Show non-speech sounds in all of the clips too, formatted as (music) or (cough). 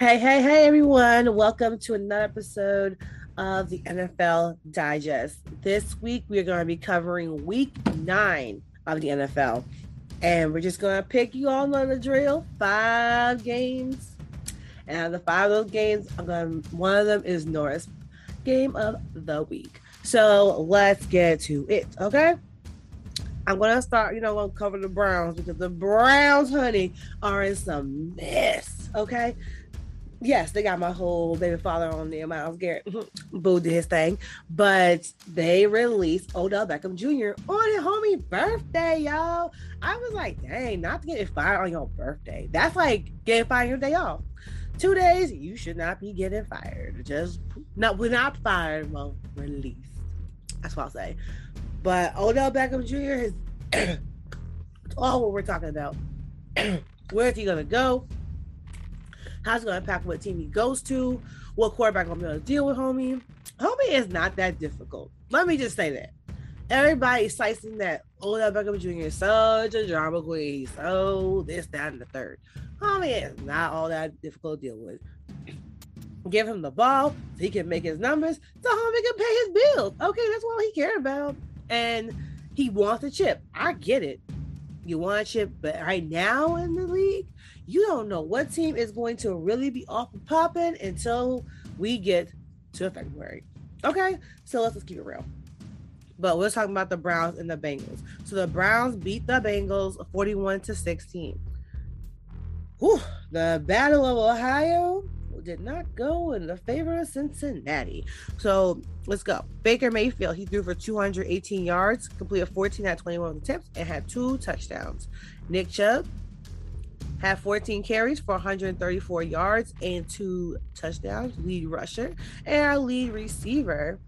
Hey, hey, hey, everyone. Welcome to another episode of the NFL Digest. This week, we're going to be covering week nine of the NFL. And we're just going to pick you all on the drill five games. And out of the five of those games, I'm going to, one of them is Nora's game of the week. So let's get to it, okay? I'm gonna start, you know, I'm gonna cover the Browns because the Browns, honey, are in some mess. Okay. Yes, they got my whole baby father on there, Myles Garrett. Boo did his thing. But they released Odell Beckham Jr. on his homie birthday, y'all. I was like, dang, not to get fired on your birthday. That's like getting fired your day off. Two days, you should not be getting fired. Just not we're not fired, well, released. That's what I'll say. But Odell Beckham Jr. is (coughs) all what we're talking about. (coughs) Where is he gonna go? How's it gonna impact what team he goes to? What quarterback gonna be able to deal with homie? Homie is not that difficult. Let me just say that. Everybody's slicing that Odell Beckham Jr. is such a drama queen. So this, that, and the third. Homie is not all that difficult to deal with. Give him the ball so he can make his numbers so homie can pay his bills. Okay, that's all he cared about and he wants a chip. I get it. You want a chip, but right now in the league, you don't know what team is going to really be off and popping until we get to February. Okay, so let's just keep it real. But we're talking about the Browns and the Bengals. So the Browns beat the Bengals 41 to 16. Whew, the Battle of Ohio did not go in the favor of Cincinnati. So let's go. Baker Mayfield, he threw for 218 yards, completed 14 at 21 attempts, and had two touchdowns. Nick Chubb had 14 carries for 134 yards and two touchdowns. Lead rusher and our lead receiver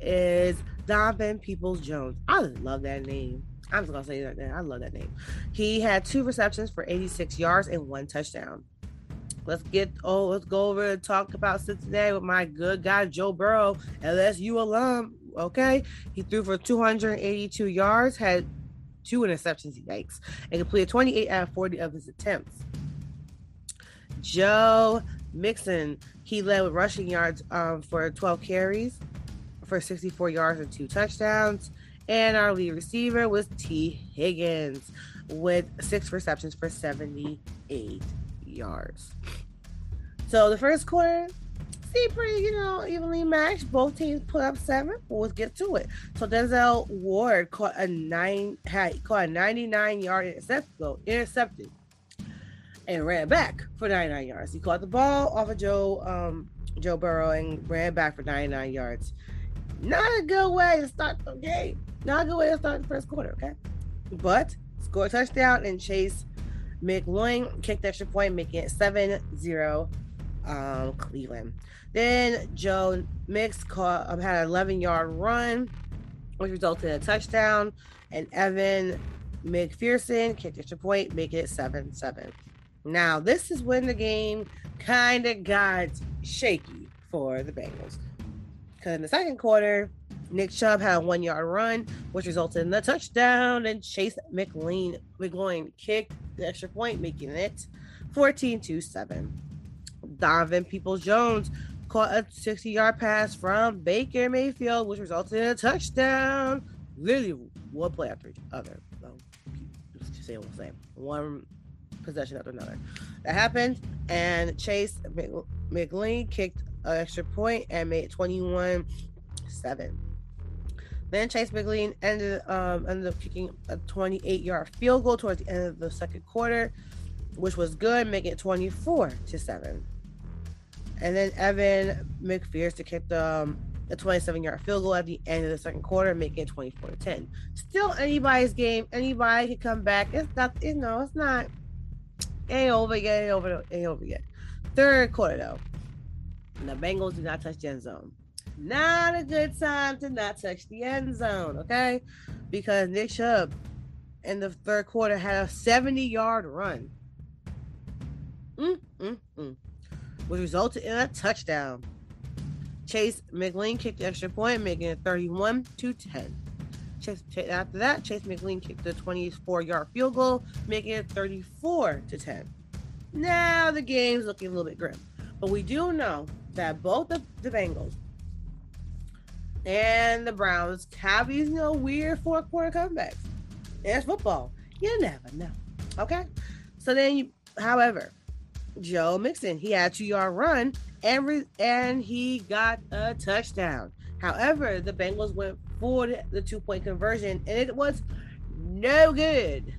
is Donovan Peoples Jones. I love that name. I'm just gonna say that. I love that name. He had two receptions for 86 yards and one touchdown. Let's get oh, let's go over and talk about Cincinnati with my good guy Joe Burrow, LSU alum. Okay, he threw for 282 yards, had two interceptions, yikes, and completed 28 out of 40 of his attempts. Joe Mixon, he led with rushing yards um, for 12 carries for 64 yards and two touchdowns. And our lead receiver was Tee Higgins with six receptions for 78 yards. So the first quarter seemed pretty, you know, evenly matched. Both teams put up seven, but let's get to it. So Denzel Ward caught a nine had caught a 99 yard intercept, intercepted and ran back for 99 yards. He caught the ball off of Joe um, Joe Burrow and ran back for 99 yards. Not a good way to start the game. Not a good way to start the first quarter, okay? But score a touchdown and Chase McLaughlin kicked extra point, making it 7 0 um, Cleveland. Then Joe Mix caught, um, had an 11 yard run, which resulted in a touchdown. And Evan McPherson kicked extra point, making it 7 7. Now, this is when the game kind of got shaky for the Bengals. Because in the second quarter, Nick Chubb had a one yard run, which resulted in the touchdown, and Chase McLean McGloin kicked the extra point, making it 14 to 7. Donovan Peoples Jones caught a 60 yard pass from Baker Mayfield, which resulted in a touchdown. Literally one play after each other. So, just say what I'm. One possession after another. That happened, and Chase McLean kicked an extra point and made 21 7. Then Chase McLean ended um, ended up kicking a 28 yard field goal towards the end of the second quarter, which was good, making it 24 to 7. And then Evan McPherson kicked um, a 27 yard field goal at the end of the second quarter, making it 24 to 10. Still anybody's game. Anybody can come back. It's not, you know, it's not ain't over yet, ain't over, ain't over yet. Third quarter though. And the Bengals do not touch the end zone. Not a good time to not touch the end zone, okay? Because Nick Chubb in the third quarter had a 70 yard run. Mm, mm, mm which resulted in a touchdown. Chase McLean kicked the extra point, making it 31 to 10. Chase, after that, Chase McLean kicked the 24 yard field goal, making it 34 to 10. now the game's looking a little bit grim. But we do know that both the, the Bengals and the Browns have these, you know, weird fourth quarter comebacks. It's football. You never know. Okay. So then you, however, Joe Mixon, he had two yard run and re- and he got a touchdown. However, the Bengals went for the two point conversion and it was no good,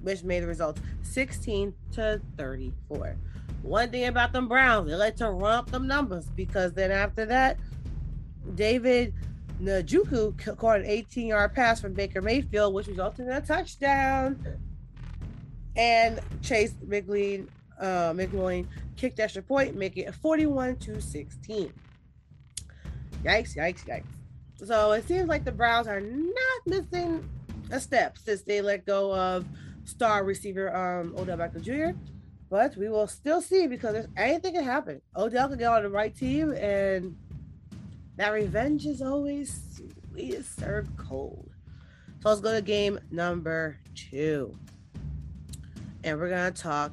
which made the results 16 to 34. One thing about them Browns, they like to run up them numbers because then after that, David Njoku caught an 18 yard pass from Baker Mayfield, which resulted in a touchdown. And Chase McLean, uh, McLean kicked extra point, making it 41 to 16. Yikes, yikes, yikes. So it seems like the Browns are not missing a step since they let go of star receiver um, Odell Beckham Jr. But we will still see because anything can happen. Odell can get on the right team, and that revenge is always sweetest served cold. So let's go to game number two. And we're to talk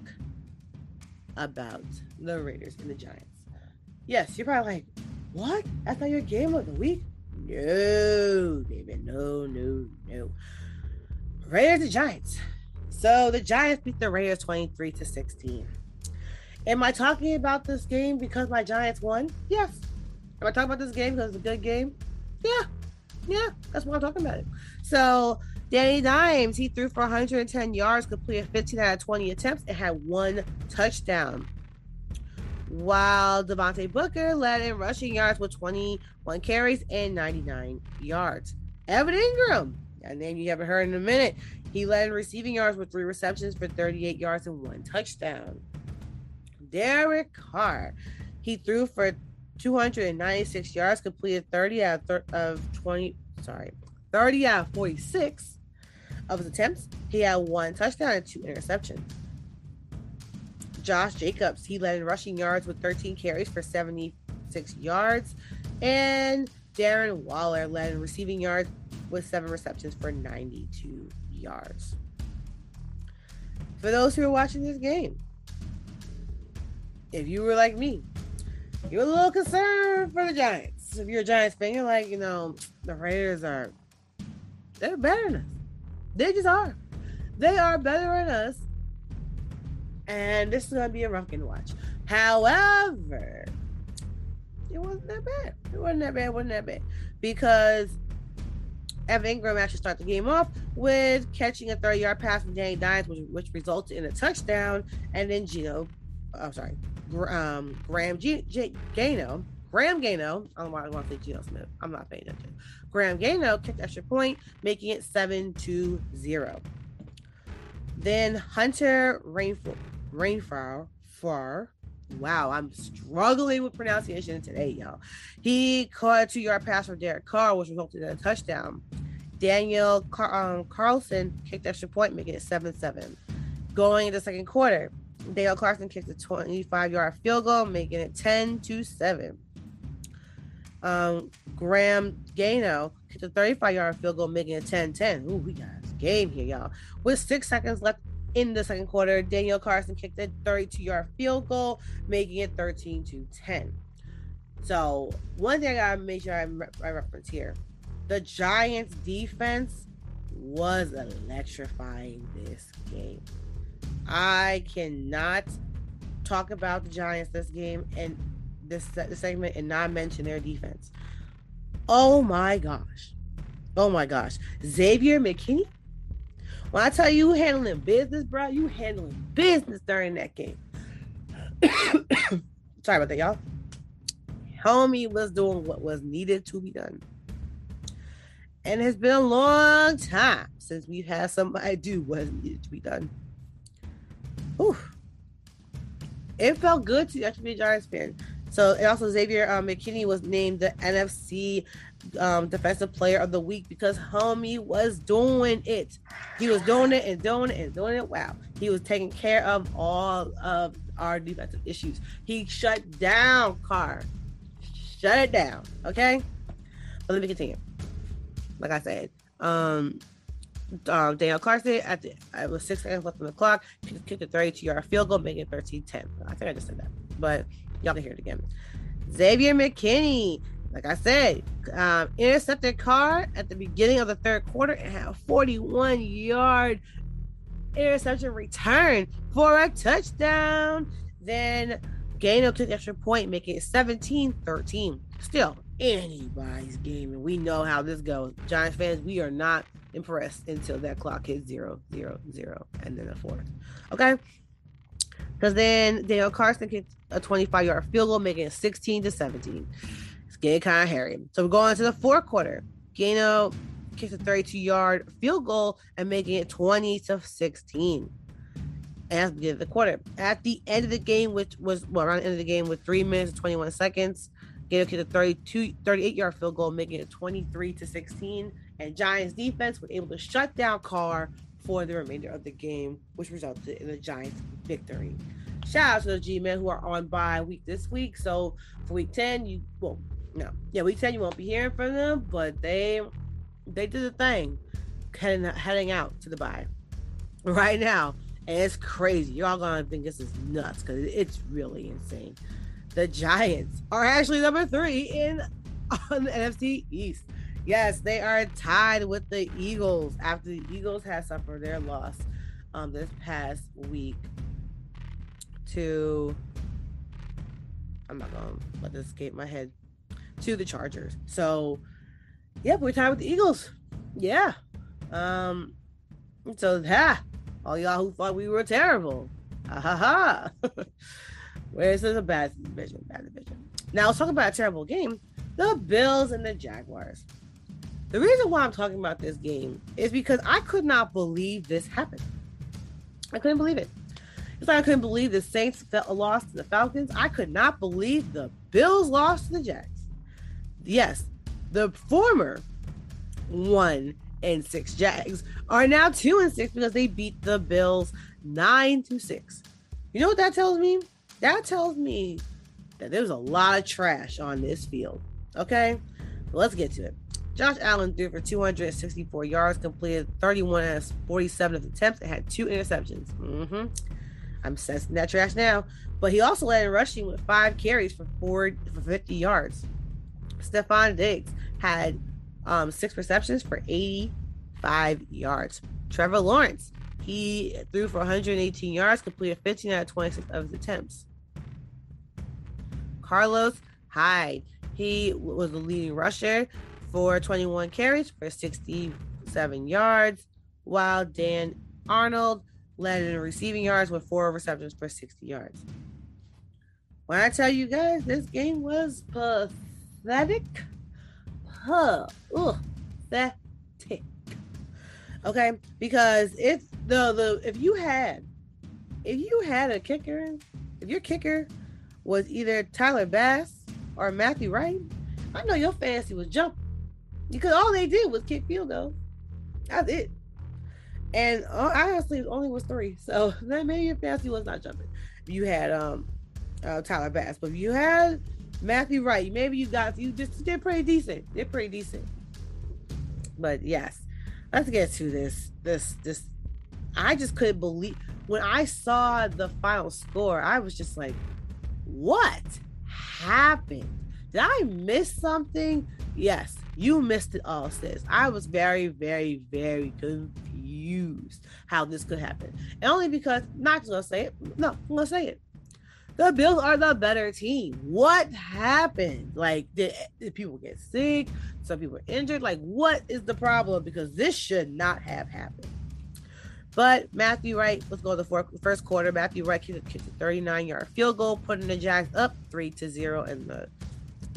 about the Raiders and the Giants. Yes, you're probably like, what? That's not your game of the week? No, David. No, no, no. Raiders and Giants. So the Giants beat the Raiders 23 to 16. Am I talking about this game because my Giants won? Yes. Am I talking about this game because it's a good game? Yeah. Yeah, that's why I'm talking about it. So Danny Dimes, he threw for 110 yards, completed 15 out of 20 attempts, and had one touchdown. While Devontae Booker led in rushing yards with 21 carries and 99 yards. Evan Engram, a name you haven't heard in a minute, he led in receiving yards with three receptions for 38 yards and one touchdown. Derek Carr, he threw for 296 yards, completed 30 out of, thir- of 20, sorry, 30 out of 46 of his attempts. He had one touchdown and two interceptions. Josh Jacobs, he led in rushing yards with 13 carries for 76 yards. And Darren Waller led in receiving yards with seven receptions for 92 yards. For those who are watching this game, if you were like me, you're a little concerned for the Giants. If you're a Giants fan, you're like, you know, the Raiders are they're better than us. They just are. They are better than us. And this is gonna be a to watch. However, it wasn't that bad. It wasn't that bad. It wasn't that bad. Because Evan Engram actually started the game off with catching a 30 yard pass from Danny Dimes, which, which resulted in a touchdown. And then Gino, I'm sorry, um, Graham G- G- Gano, Graham Gano, I don't want to say Geno Smith. I'm not paying attention. Graham Gano kicked extra point, making it 7 to 0. Then Hunter Rainfall, Far, wow, I'm struggling with pronunciation today, y'all. He caught a two yard pass from Derek Carr, which resulted in a touchdown. Daniel Car- um, Carlson kicked extra point, making it 7 7. Going into the second quarter, Dale Carson kicked a 25 yard field goal, making it 10 to 7. Um, Graham Gano kicked a 35 yard field goal, making it 10 10. Ooh, we got a game here, y'all. With six seconds left in the second quarter, Daniel Carson kicked a 32 yard field goal, making it 13 to 10. So, one thing I gotta make sure I, re- I reference here the Giants defense was electrifying this game. I cannot talk about the Giants this game and this, segment and not mention their defense. Oh my gosh. Oh my gosh. Xavier McKinney. When I tell you handling business, bro, you handling business during that game. (coughs) Sorry about that, y'all. Homie was doing what was needed to be done. And it's been a long time since we've had somebody do what needed to be done. Whew. It felt good to actually be a Giants fan. So, and also Xavier um, McKinney was named the NFC um, Defensive Player of the Week because homie was doing it. He was doing it and doing it and doing it. Wow. He was taking care of all of our defensive issues. He shut down Carr. Shut it down. Okay. But let me continue. Like I said, um, um, Daniel Carson at the it was six seconds left on the clock, He kicked a 32 yard field goal, making it 13 10. I think I just said that, but y'all can hear it again. Xavier McKinney, like I said, um, intercepted Carr at the beginning of the third quarter and had a 41 yard interception return for a touchdown. Then Gano took the extra point, making it 17 13. Still, anybody's game, and we know how this goes. Giants fans, we are not impressed until that clock hits zero, zero, zero, and then a fourth. Okay. Because then Daniel Carson kicked a 25 yard field goal, making it 16 to 17. It's getting kind of hairy. So we're going to the fourth quarter. Gano kicks a 32 yard field goal and making it 20 to 16. As we did the quarter. At the end of the game, which was well, around the end of the game with three minutes and 21 seconds, Gano kicked a 32, 38 yard field goal, making it 23 to 16. And Giants defense were able to shut down Carr for the remainder of the game, which resulted in the Giants victory. Shout out to the G men who are on bye week this week. So for week 10, you well, no, yeah, week 10 you won't be hearing from them, but they they did the thing heading heading out to the bye right now. And it's crazy. You're all gonna think this is nuts because it's really insane. The Giants are actually number three in (laughs) on the NFC East. Yes, they are tied with the Eagles after the Eagles had suffered their loss um, this past week to. I'm not gonna let this escape my head to the Chargers. So, yep, we're tied with the Eagles. Yeah. Um. So, ha, all y'all who thought we were terrible, ha ha ha. (laughs) Where this is a bad division, bad division. Now let's talk about a terrible game: the Bills and the Jaguars. The reason why I'm talking about this game is because I could not believe this happened. I couldn't believe it. It's like I couldn't believe the Saints felt lost to the Falcons. I could not believe the Bills lost to the Jags. Yes, the former one and six Jags are now two and six because they beat the Bills nine to six. You know what that tells me? That tells me that there's a lot of trash on this field. Okay, let's get to it. Josh Allen threw for 264 yards, completed 31 out of 47 of attempts, and had two interceptions. Mm-hmm. I'm sensing that trash now. But he also led in rushing with five carries for four for 50 yards. Stefon Diggs had um, six receptions for 85 yards. Trevor Lawrence, he threw for 118 yards, completed 15 out of 26 of his attempts. Carlos Hyde, he was the leading rusher for 21 carries for 67 yards, while Dan Arnold led in receiving yards with four receptions for 60 yards. When I tell you guys this game was pathetic, pathetic. Okay, because if the the if you had if you had a kicker, if your kicker was either Tyler Bass or Matthew Wright, I know your fantasy was jumping because all they did was kick field goals. That's it. And uh, I honestly only was three, so (laughs) that maybe your fantasy was not jumping. You had um uh, Tyler Bass, but if you had Matthew Wright, maybe you got you just did pretty decent. Did pretty decent. But yes, let's get to this. This this I just couldn't believe when I saw the final score. I was just like, what happened? Did I miss something? Yes, you missed it all, sis. I was very, very, very confused how this could happen. And only because, not just gonna say it, no, I'm gonna say it. The Bills are the better team. What happened? Like, did, did people get sick? Some people injured? Like, what is the problem? Because this should not have happened. But Matthew Wright, let's go to the first quarter. Matthew Wright kicked a 39 yard field goal, putting the Jags up 3 to 0 in the,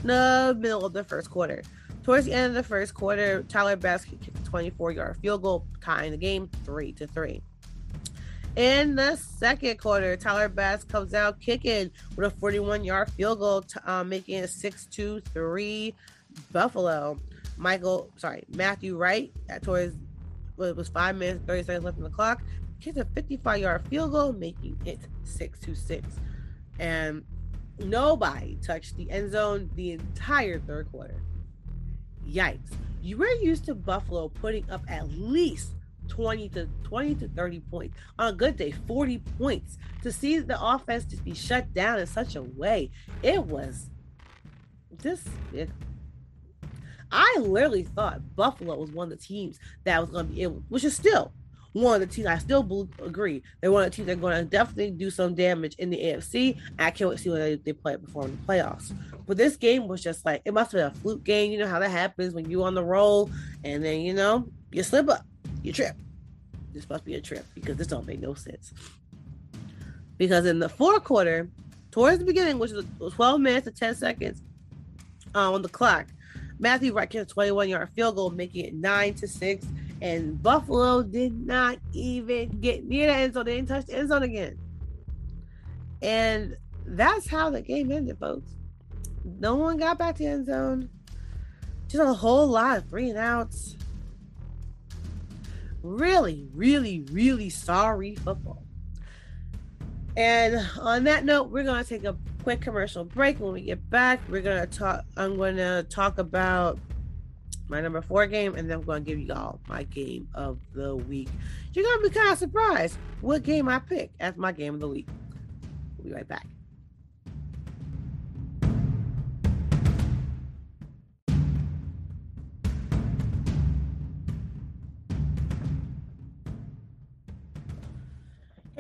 the middle of the first quarter. Towards the end of the first quarter, Tyler Bass kicked a 24-yard field goal, tying the game three to three. In the second quarter, Tyler Bass comes out kicking with a 41-yard field goal, um, making it 6-2-3 Buffalo. Michael, sorry, Matthew Wright at towards well, it was five minutes 30 seconds left on the clock. Kicked a 55-yard field goal, making it 6-2-6. And nobody touched the end zone the entire third quarter. Yikes. You were used to Buffalo putting up at least 20 to 20 to 30 points. On a good day, 40 points. To see the offense just be shut down in such a way, it was just it, I literally thought Buffalo was one of the teams that was going to be able, which is still one of the teams. I still agree they're one of the teams that are going to definitely do some damage in the AFC. I can't wait to see what they, they play before in the playoffs. But this game was just like it must have been a fluke game. You know how that happens when you on the roll and then you know you slip up, you trip. This must be a trip because this don't make no sense. Because in the fourth quarter, towards the beginning, which was 12 minutes and 10 seconds uh, on the clock, Matthew Wright kicked a 21 yard field goal, making it 9 to 6 and Buffalo did not even get near the end zone. They didn't touch the end zone again. And that's how the game ended, folks. No one got back to the end zone. Just a whole lot of three and outs. Really, really, really sorry football. And on that note, we're to take a quick commercial break. When we get back, we're to talk. I'm going to talk about my number four game, and then I'm going to give you all my game of the week. You're going to be kind of surprised what game I pick as my game of the week. We'll be right back.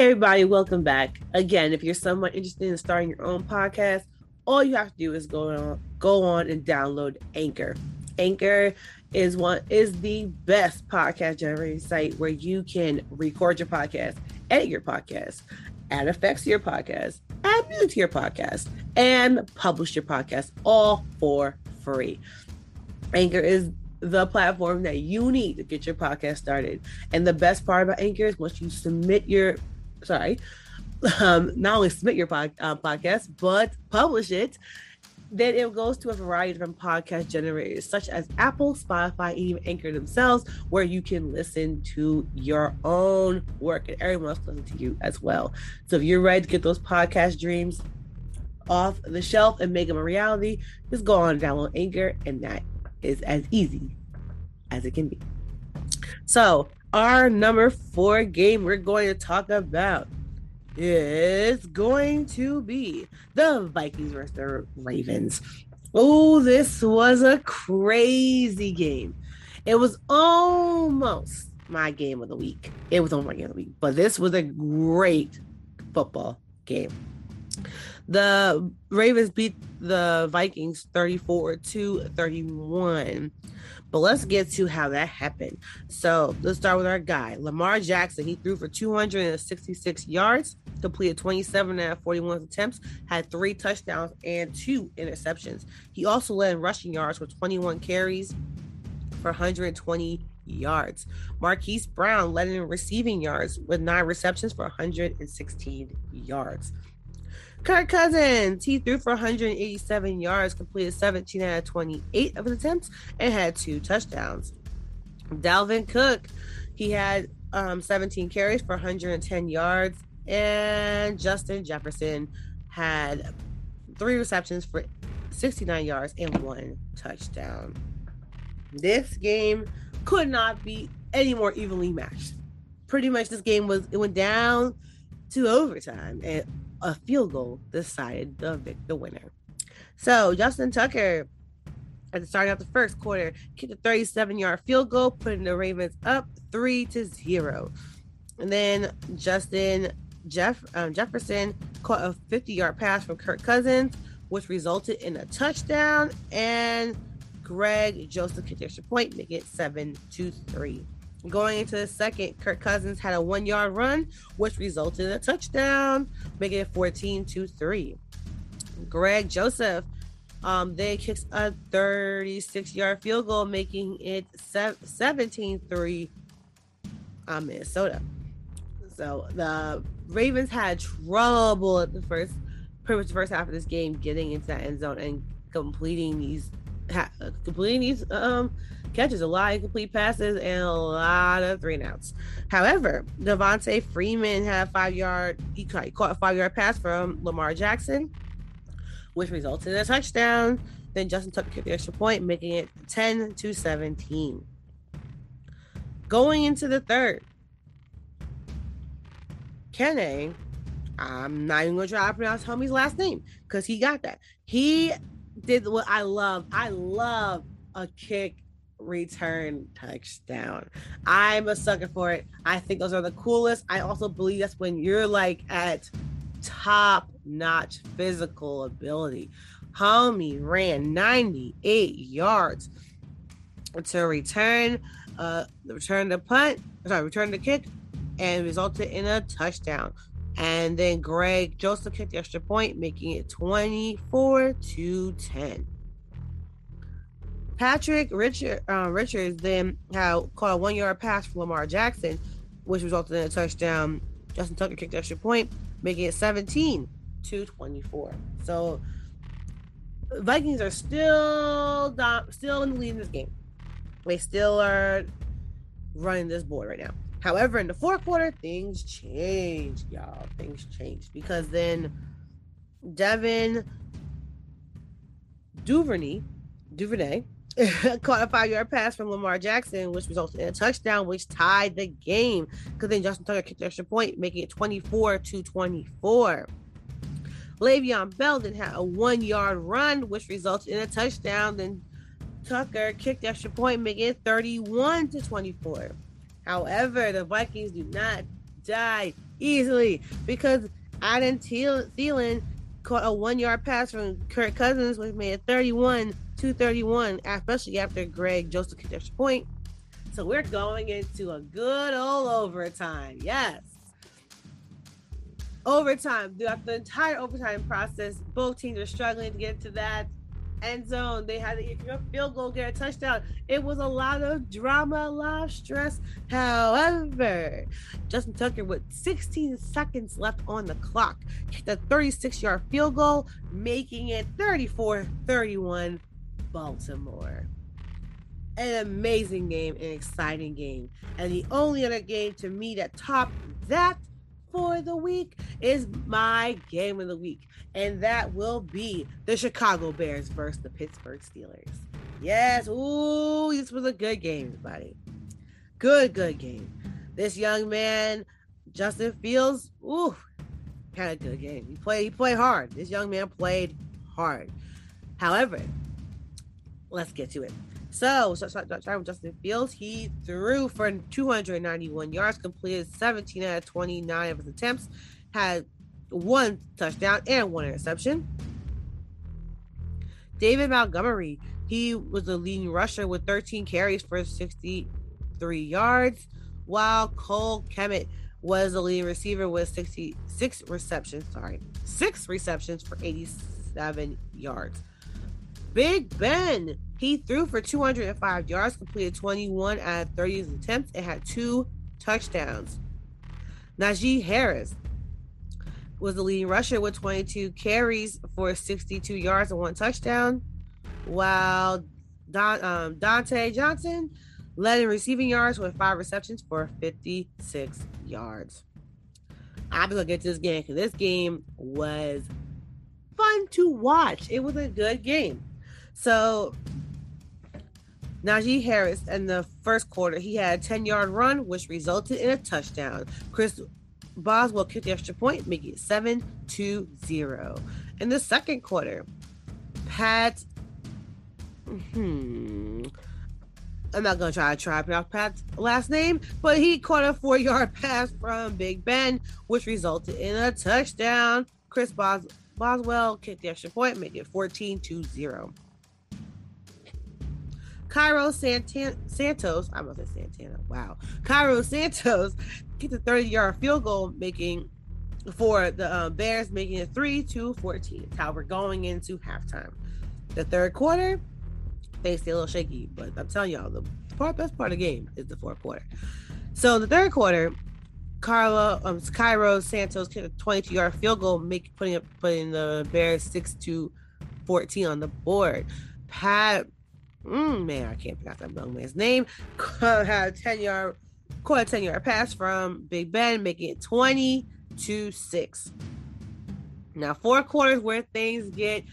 Hey everybody, welcome back. Again, if you're someone interested in starting your own podcast, all you have to do is go on go on and download Anchor. Anchor is one is the best podcast generating site where you can record your podcast, edit your podcast, add effects to your podcast, add music to your podcast, and publish your podcast all for free. Anchor is the platform that you need to get your podcast started. And the best part about Anchor is once you submit your, sorry, (laughs) um, not only submit your pod, uh, podcast, but publish it then it goes to a variety of different podcast generators, such as Apple, Spotify, even Anchor themselves, where you can listen to your own work and everyone else listen to you as well. So if you're ready to get those podcast dreams off the shelf and make them a reality, just go on download Anchor, and that is as easy as it can be. So, our number four game we're going to talk about is going to be the Vikings versus the Ravens. Oh, this was a crazy game. It was almost my game of the week. It was almost my game of the week, but this was a great football game. The Ravens beat the Vikings 34 to 31. But let's get to how that happened. So let's start with our guy, Lamar Jackson. He threw for 266 yards, completed 27 out of 41 attempts, had three touchdowns and two interceptions. He also led in rushing yards with 21 carries for 120 yards. Marquise Brown led in receiving yards with nine receptions for 116 yards. Kirk Cousins, he threw for 187 yards, completed 17 out of 28 of his attempts, and had two touchdowns. Dalvin Cook, he had um, 17 carries for 110 yards, and Justin Jefferson had three receptions for 69 yards and one touchdown. This game could not be any more evenly matched. Pretty much, this game was it went down to overtime, and a field goal decided the the winner. So Justin Tucker at the start of the first quarter kicked a 37 yard field goal, putting the Ravens up three to zero. And then Justin Jeff um, Jefferson caught a 50 yard pass from Kirk Cousins, which resulted in a touchdown. And Greg Joseph kicked extra point, making it seven to three. Going into the second, Kirk Cousins had a one yard run, which resulted in a touchdown, making it 14 to 3. Greg Joseph um, then kicks a 36 yard field goal, making it 17 3 on Minnesota. So the Ravens had trouble at the first, pretty much the first half of this game, getting into that end zone and completing these, completing these um catches, a lot of complete passes, and a lot of three and outs. However, Devonta Freeman had five yard, he caught a five yard pass from Lamar Jackson, which resulted in a touchdown. Then Justin kicked the extra point, making it 10 to 17. Going into the third, Kene, I'm not even going to try to pronounce homie's last name because he got that. He did what I love. I love a kick return touchdown. I'm a sucker for it. I think those are the coolest. I also believe that's when you're like at top notch physical ability. Homie ran 98 yards to return uh the return the punt, sorry, return the kick and resulted in a touchdown. And then Greg Joseph kicked the extra point, making it 24 to 10. Patrick Richard, uh, Richards then had caught a one yard pass from Lamar Jackson, which resulted in a touchdown. Justin Tucker kicked extra point, making it 17 to 24. So Vikings are still still in the lead in this game. They still are running this board right now. However, in the fourth quarter, things changed, y'all. Things changed because then Devin Duvernay, Duvernay (laughs) caught a five yard pass from Lamar Jackson, which resulted in a touchdown, which tied the game. Because then Justin Tucker kicked the extra point, making it 24 to 24. Le'Veon Bell then had a one yard run, which resulted in a touchdown. Then Tucker kicked the extra point, making it 31 to 24. However, the Vikings do not die easily because Adam Thielen caught a one yard pass from Kirk Cousins, which made it 31 231, especially after Greg Joseph kicked point. So we're going into a good old overtime. Yes. Overtime. Throughout the entire overtime process, both teams are struggling to get to that end zone. They had get a field goal, get a touchdown. It was a lot of drama, a lot of stress. However, Justin Tucker, with 16 seconds left on the clock, kicked a 36 yard field goal, making it 34 31 Baltimore. An amazing game, an exciting game. And the only other game to me that topped that for the week is my game of the week. And that will be the Chicago Bears versus the Pittsburgh Steelers. Yes, ooh, this was a good game, everybody. Good, good game. This young man, Justin Fields, ooh, had a good game. He played, he played hard. This young man played hard. However, let's get to it. So, starting with Justin Fields, he threw for 291 yards, completed 17 out of 29 of his attempts, had one touchdown and one interception. David Montgomery, he was the leading rusher with 13 carries for 63 yards, while Cole Kmet was the leading receiver with 66 receptions. Sorry, six receptions for 87 yards. Big Ben, he threw for 205 yards, completed 21 out of 30 attempts, and had two touchdowns. Najee Harris was the leading rusher with 22 carries for 62 yards and one touchdown, while Don, um, Dontae Johnson led in receiving yards with five receptions for 56 yards. I'm gonna get to this game because this game was fun to watch. It was a good game. So Najee Harris in the first quarter, he had a 10 yard run, which resulted in a touchdown. Chris Boswell kicked the extra point, making it 7 to 0. In the second quarter, Pat, hmm, I'm not to try to try pronounce Pat's last name, but he caught a four yard (laughs) pass from Big Ben, which resulted in a touchdown. Chris Bos- Boswell kicked the extra point, making it 14 to 0. Cairo Santos, I'm gonna say Santana. Wow, Cairo Santos (laughs) gets a 30 yard field goal, making for the uh, Bears, making it three to 14. It's how we're going into halftime. The third quarter, they stay a little shaky, but I'm telling y'all, the part, best part of the game is the fourth quarter. So in the third quarter, Carlo, um, Cairo Santos kicked a 22 yard field goal, make putting up putting the Bears six to 14 on the board. Pat mm, man, I can't pronounce that young man's name. Had a 10 yard, caught a 10 yard pass from Big Ben, making it 20 to 6. Now, four quarters where things get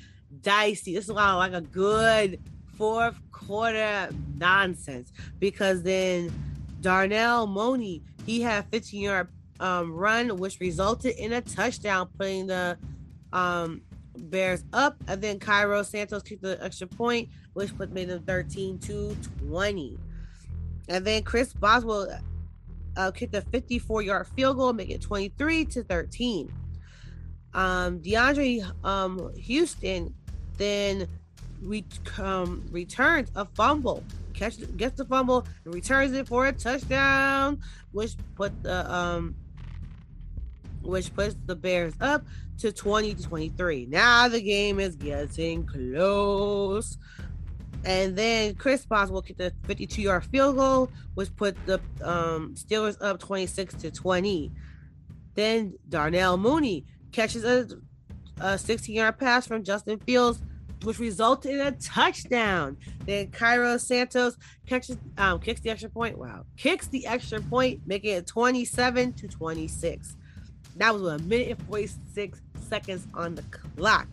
dicey. This is like a good fourth quarter nonsense because then Darnell Mooney, he had 15 yard um, run, which resulted in a touchdown, putting the um, Bears up. And then Cairo Santos kicked the extra point, which put made them 13 to 20. And then Chris Boswell uh, kicked a 54 yard field goal, make it 23 to 13. Um, DeAndre um, Houston then we um, returns a fumble, catch gets the fumble and returns it for a touchdown, which put the um, which puts the Bears up to 20 to 23. Now the game is getting close. And then Chris Boswell kicked a 52 yard field goal, which put the um, Steelers up 26 to 20. Then Darnell Mooney catches a, a 16 yard pass from Justin Fields, which resulted in a touchdown. Then Cairo Santos catches um, kicks the extra point. Wow, kicks the extra point, making it 27 to 26. That was with a minute and 46 seconds on the clock.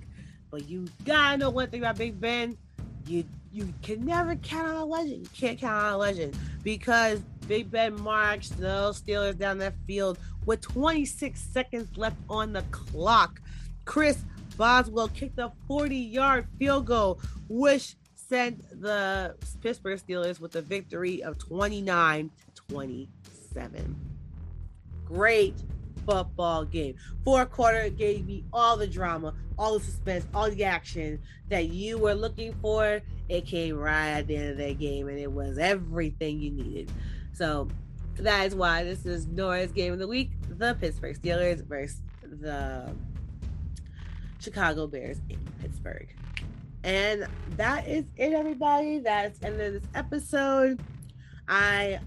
But you gotta know one thing about Big Ben. You you can never count on a legend. You can't count on a legend because Big Ben marched those Steelers down that field with 26 seconds left on the clock. Chris Boswell kicked a 40 yard field goal, which sent the Pittsburgh Steelers with a victory of 29 to 27. Great football game. Fourth quarter gave me all the drama, all the suspense, all the action that you were looking for. It came right at the end of that game, and it was everything you needed. So that is why this is Nora's game of the week: the Pittsburgh Steelers versus the Chicago Bears in Pittsburgh. And that is it, everybody. That's end of this episode. I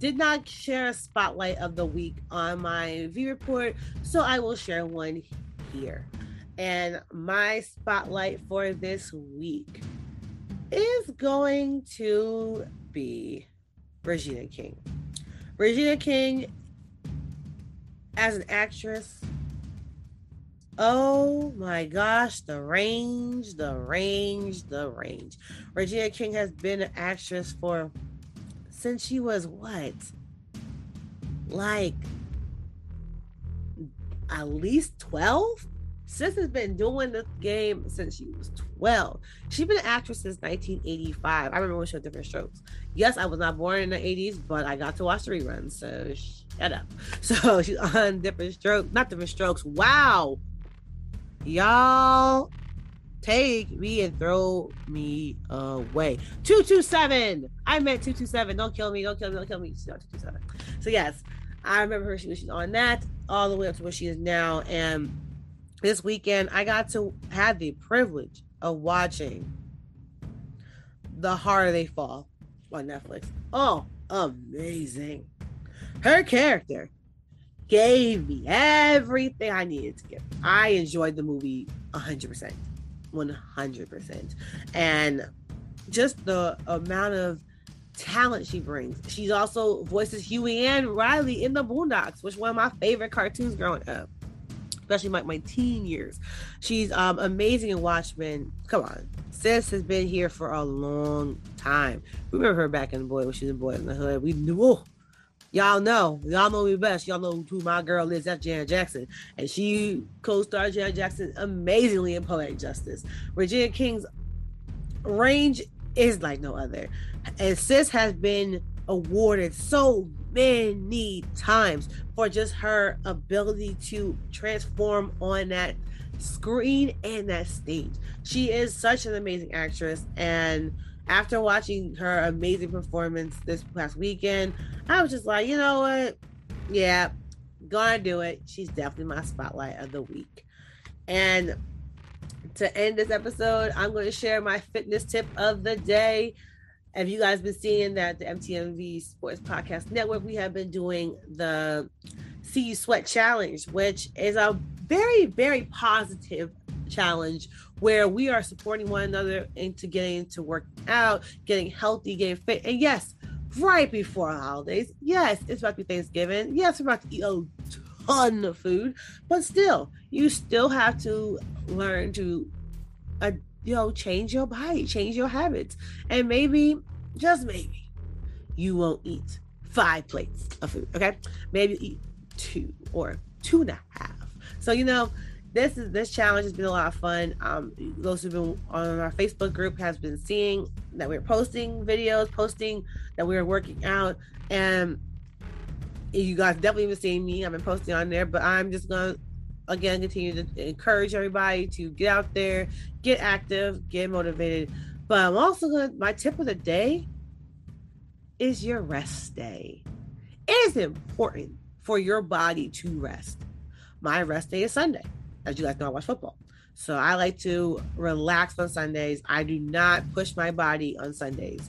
did not share a spotlight of the week on my V report, so I will share one here. And my spotlight for this week is going to be Regina King. Regina King, as an actress, oh my gosh, the range, the range, the range. Regina King has been an actress for since she was what? Like at least 12? Sis has been doing the game since she was 12. She's been an actress since 1985. I remember when she had different strokes. Yes, I was not born in the 80s, but I got to watch the reruns. So shut up. (laughs) So she's on different strokes, not different strokes. Wow. Y'all take me and throw me away. 227. I meant 227. Don't kill me. Don't kill me. Don't kill me. She's not 227. So, yes, I remember her. She was on that all the way up to where she is now. And this weekend, I got to have the privilege of watching The Harder They Fall on Netflix. Oh, amazing. Her character gave me everything I needed to get. I enjoyed the movie 100%. 100%. And just the amount of talent she brings. She's also voices Huey and Riley in the Boondocks, which one of my favorite cartoons growing up, especially my, my teen years. She's um, amazing in Watchmen. Come on. Sis has been here for a long time. We remember her back in the boy when she was in Boy in the Hood. We knew, oh, y'all know, y'all know me best. Y'all know who my girl is. That's Janet Jackson, and she co-starred Janet Jackson amazingly in Poetic Justice. Regina King's range is like no other, and Sis has been awarded so many times for just her ability to transform on that screen and that stage. She is such an amazing actress and after watching her amazing performance this past weekend, I was just like, you know what? Yeah, gonna do it. She's definitely my spotlight of the week. And to end this episode, I'm going to share my fitness tip of the day. Have you guys been seeing that the MTMV Sports Podcast Network? We have been doing the See You Sweat Challenge, which is a very, very positive challenge where we are supporting one another into getting to work out, getting healthy, getting fit. And yes, right before holidays, yes, it's about to be Thanksgiving. Yes, we're about to eat a ton of food, but still, you still have to learn to, uh, you know, change your body, change your habits, and maybe, just maybe, you won't eat five plates of food. Okay, maybe eat two or two and a half. So you know, this is this challenge has been a lot of fun. Um, those who've been on our Facebook group has been seeing that we're posting videos, posting that we're working out, and you guys definitely been seeing me. I've been posting on there, but I'm just gonna again continue to encourage everybody to get out there, get active, get motivated. But I'm also gonna my tip of the day is your rest day. It is important for your body to rest. My rest day is Sunday. As you guys know, I watch football. So I like to relax on Sundays. I do not push my body on Sundays.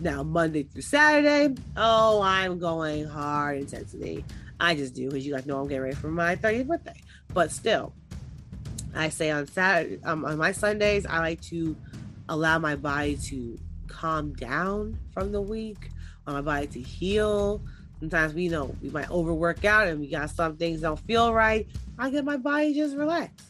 Now, Monday through Saturday, oh, I'm going hard intensity. I just do, because you guys know I'm getting ready for my 30th birthday. But still, I say on Saturday, um, on my Sundays, I like to allow my body to calm down from the week, my body to heal. Sometimes we know we might overwork out and we got some things don't feel right. I get my body just relax.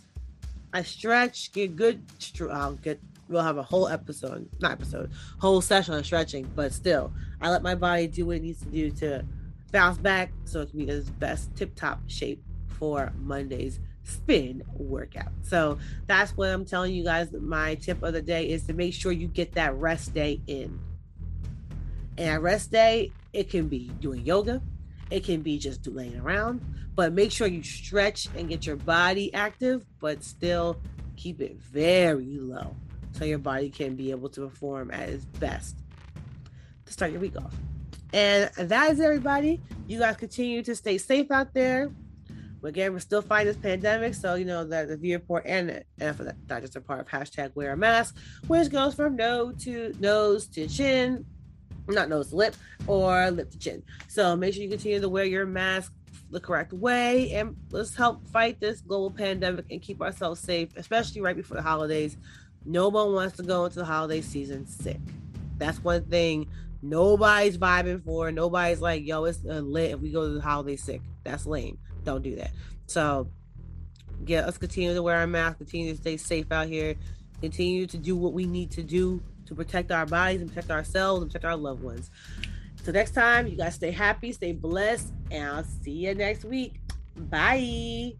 I stretch, get good. I'll get. We'll have a whole episode, not episode, whole session on stretching. But still, I let my body do what it needs to do to bounce back, so it can be its best tip top shape for Monday's spin workout. So that's what I'm telling you guys. My tip of the day is to make sure you get that rest day in. And rest day, it can be doing yoga, it can be just laying around, but make sure you stretch and get your body active, but still keep it very low so your body can be able to perform at its best to start your week off. And that is everybody. You guys continue to stay safe out there. Again, we're still fighting this pandemic, so you know that the view report and and for that, that just a part of hashtag wear a mask, which goes from nose to nose to chin, not nose lip or lip to chin. So make sure you continue to wear your mask the correct way and let's help fight this global pandemic and keep ourselves safe, especially right before the holidays. No one wants to go into the holiday season sick. That's one thing nobody's vibing for. Nobody's like, yo, it's uh, lit if we go to the holiday sick. That's lame. Don't do that. So, yeah, let's continue to wear our mask, continue to stay safe out here, continue to do what we need to do to protect our bodies and protect ourselves and protect our loved ones. So next time, you guys stay happy, stay blessed, and I'll see you next week. Bye.